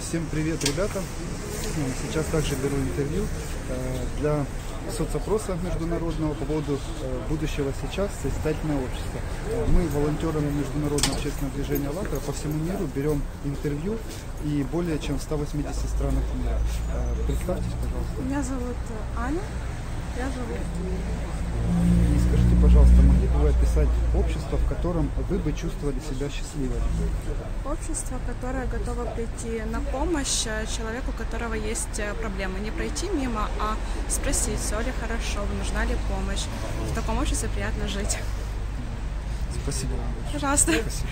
Всем привет, ребята. Ну, Сейчас также беру интервью э, для соцопроса международного по поводу э, будущего сейчас созидательное общество. Э, Мы волонтерами международного общественного движения «АЛЛАТРА» по всему миру берем интервью и более чем в 180 странах мира. Э, Представьтесь, пожалуйста. Меня зовут э, Аня. Я живу И скажите, пожалуйста, описать общество, в котором вы бы чувствовали себя счастливой? общество, которое готово прийти на помощь э, человеку, у которого есть э, проблемы. Не пройти мимо, а спросить, все ли хорошо, нужна ли помощь. В таком обществе приятно жить. Спасибо вам. Пожалуйста. Спасибо.